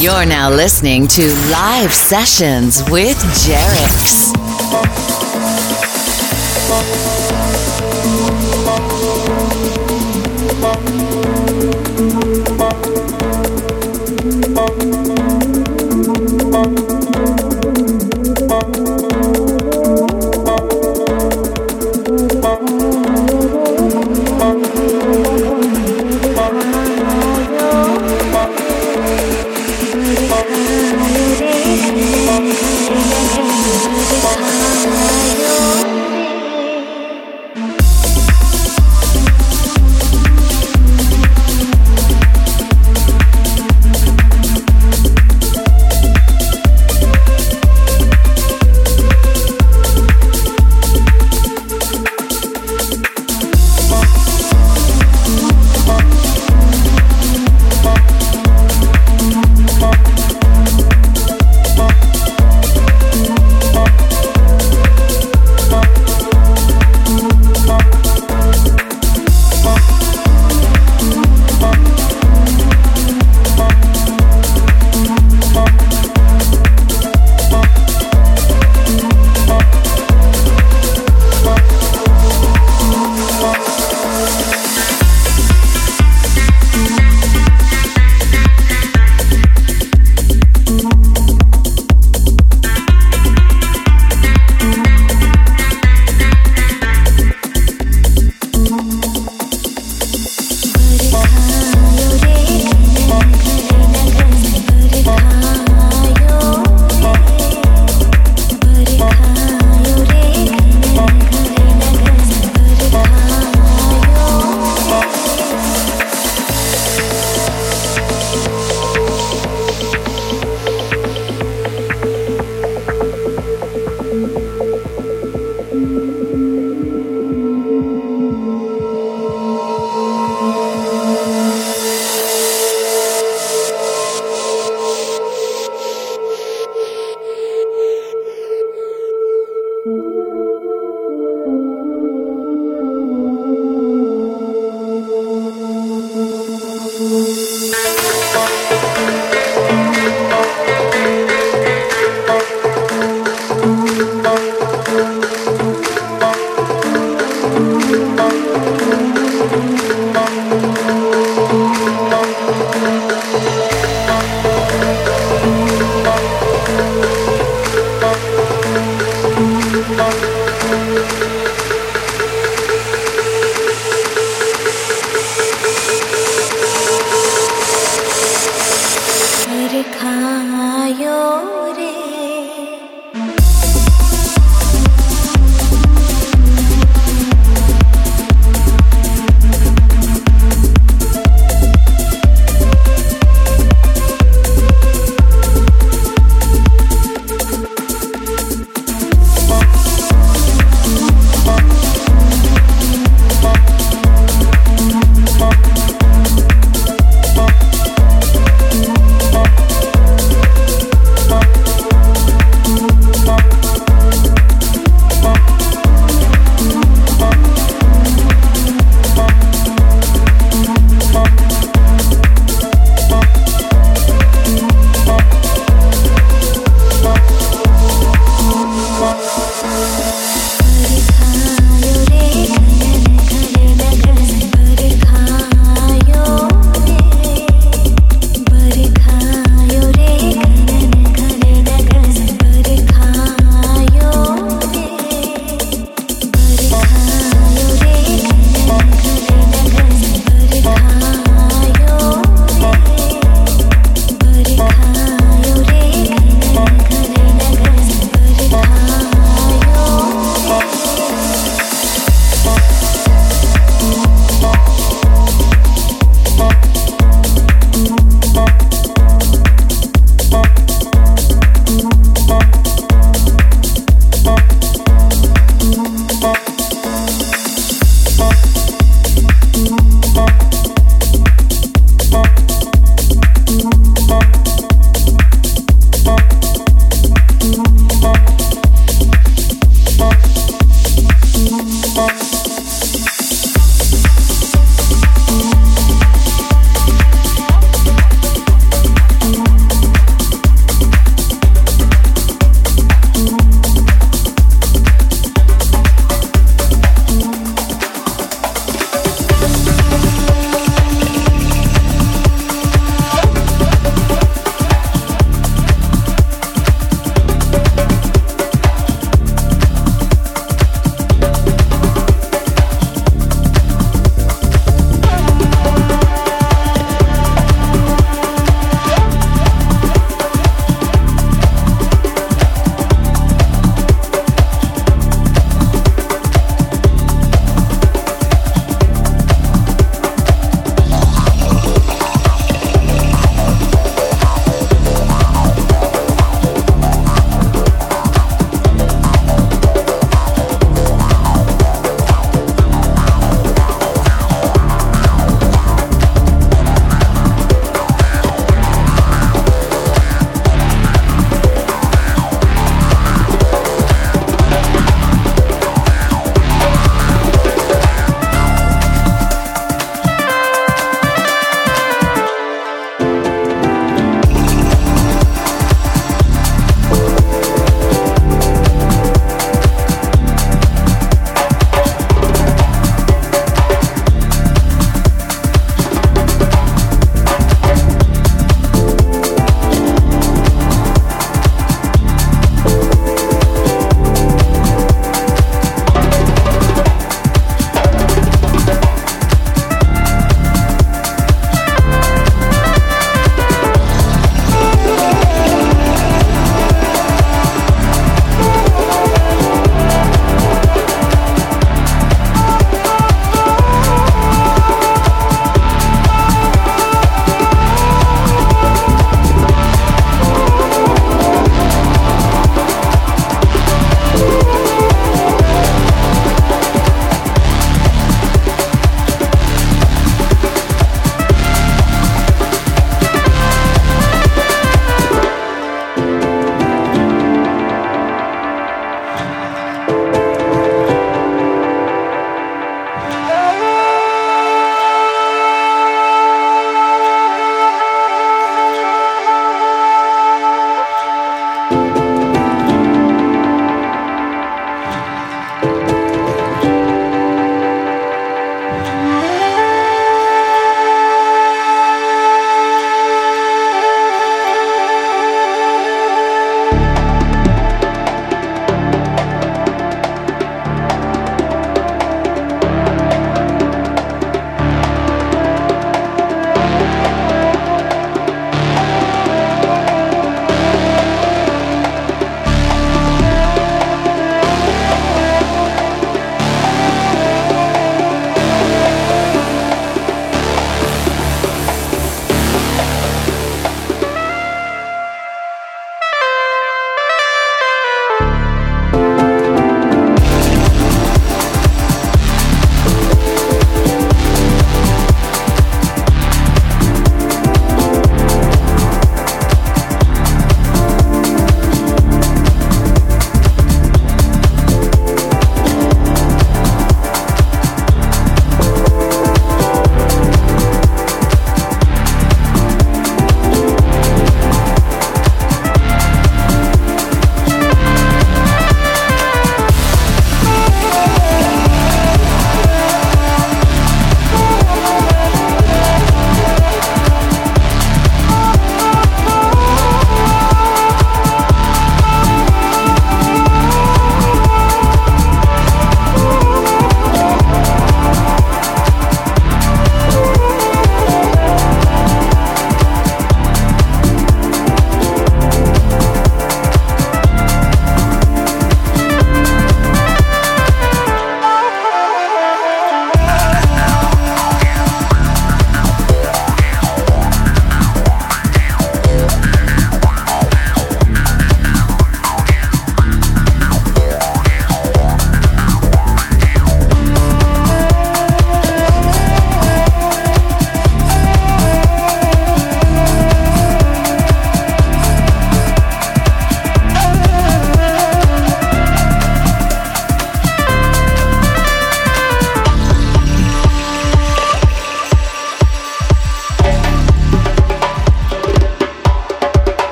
You're now listening to Live Sessions with Jerix. Thank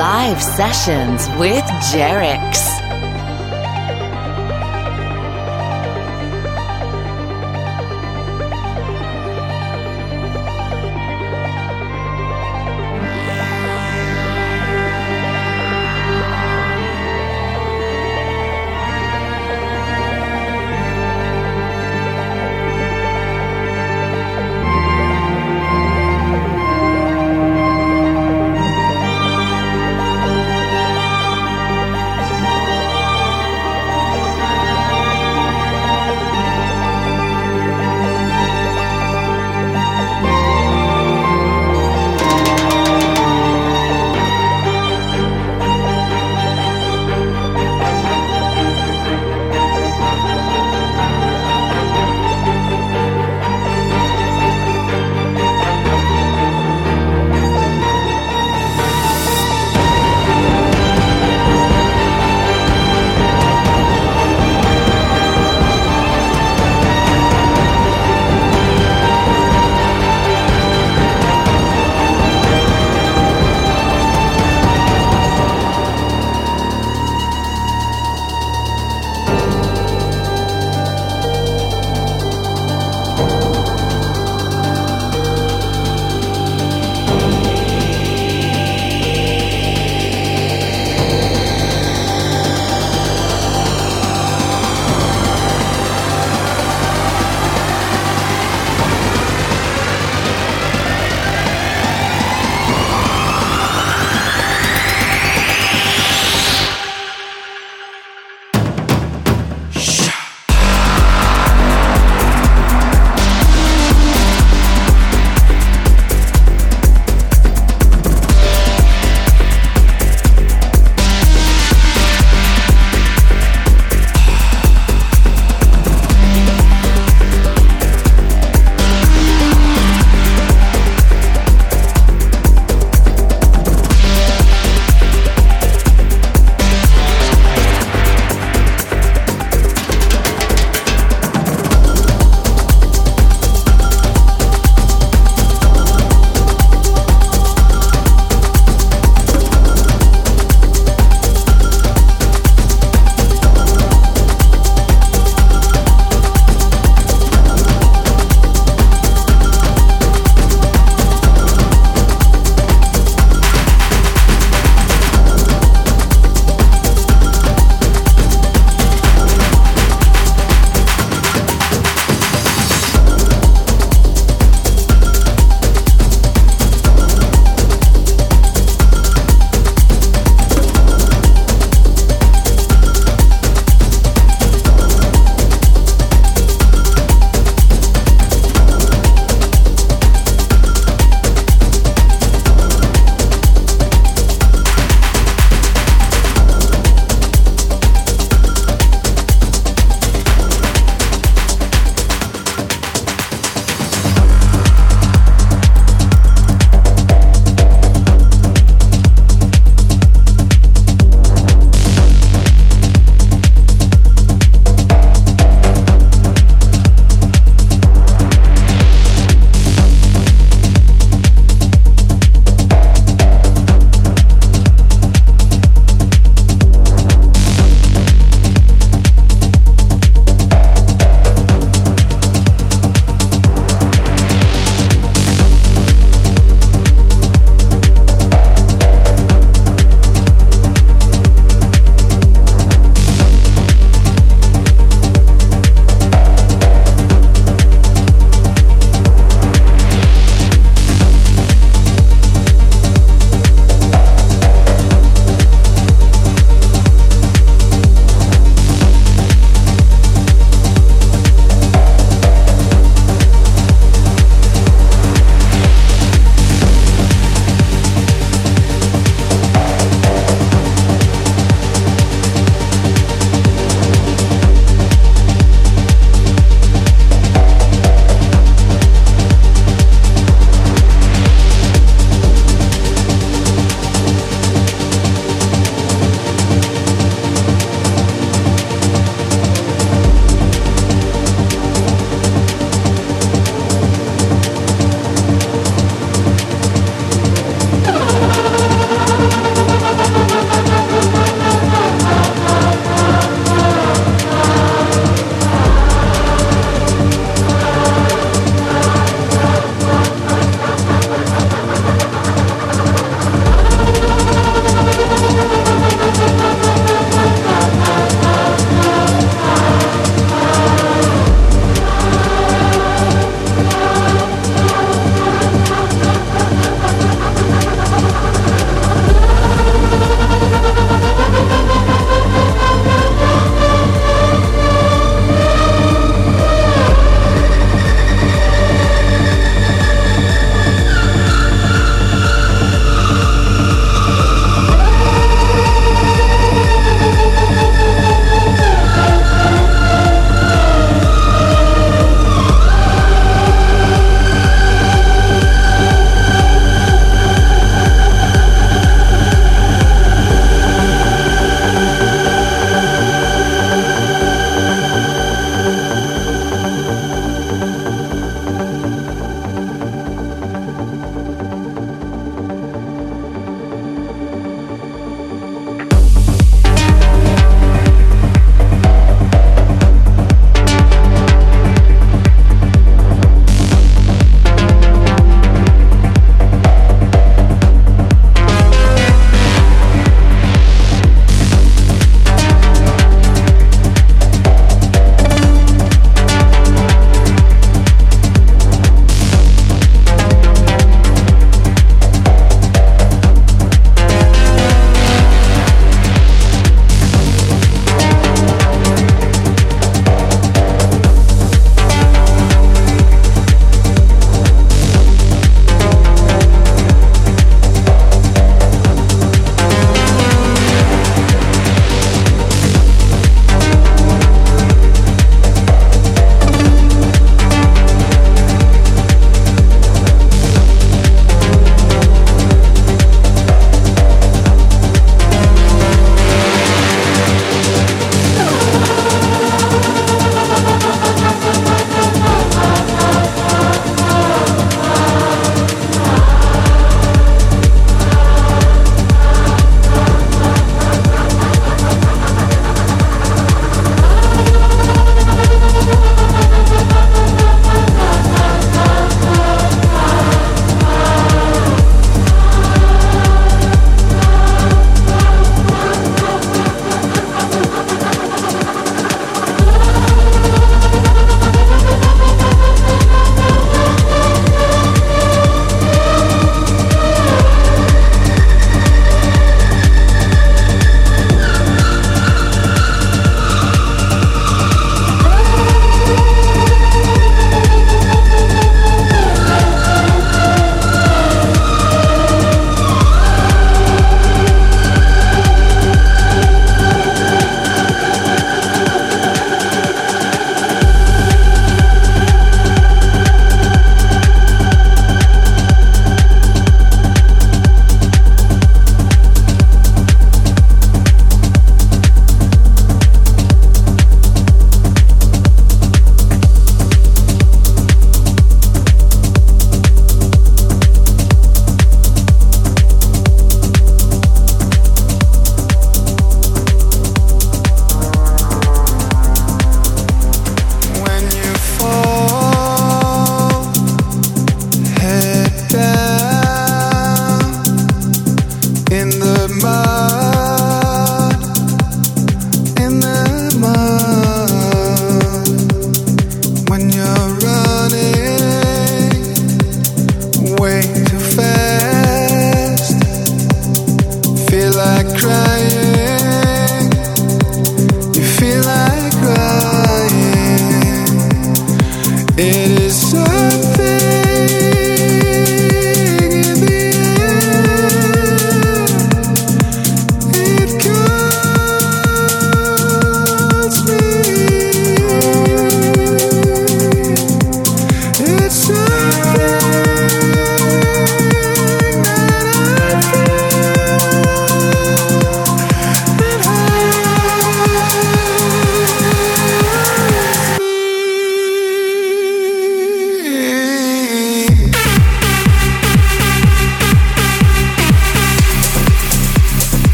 Live Sessions with Jerix.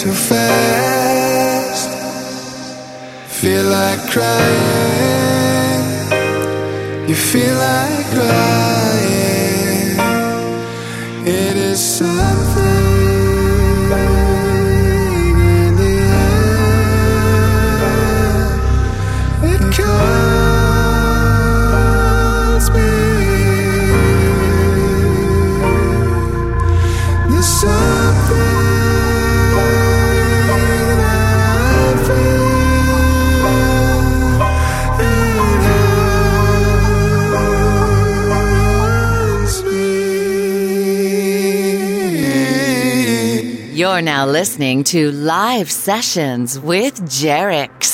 Too fast. Feel like crying. You feel like crying. It is something You're now listening to Live Sessions with Jerix.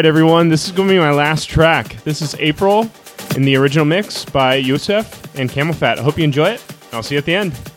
Right, everyone, this is going to be my last track. This is April in the original mix by Yousef and CamelPhat. I hope you enjoy it. I'll see you at the end.